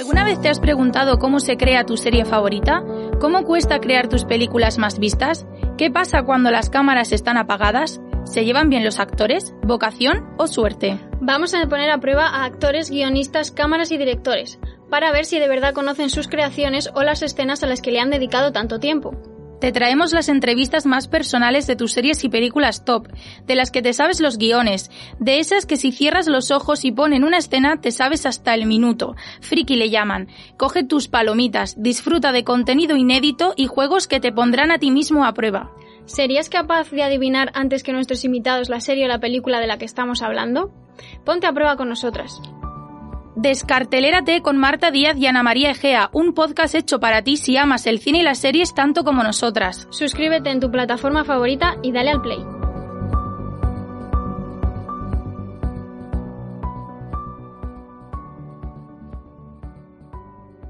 ¿Alguna vez te has preguntado cómo se crea tu serie favorita? ¿Cómo cuesta crear tus películas más vistas? ¿Qué pasa cuando las cámaras están apagadas? ¿Se llevan bien los actores? ¿Vocación o suerte? Vamos a poner a prueba a actores, guionistas, cámaras y directores, para ver si de verdad conocen sus creaciones o las escenas a las que le han dedicado tanto tiempo. Te traemos las entrevistas más personales de tus series y películas top, de las que te sabes los guiones, de esas que si cierras los ojos y ponen una escena te sabes hasta el minuto. Friki le llaman. Coge tus palomitas, disfruta de contenido inédito y juegos que te pondrán a ti mismo a prueba. ¿Serías capaz de adivinar antes que nuestros invitados la serie o la película de la que estamos hablando? Ponte a prueba con nosotras. Descartelérate con Marta Díaz y Ana María Egea, un podcast hecho para ti si amas el cine y las series tanto como nosotras. Suscríbete en tu plataforma favorita y dale al play.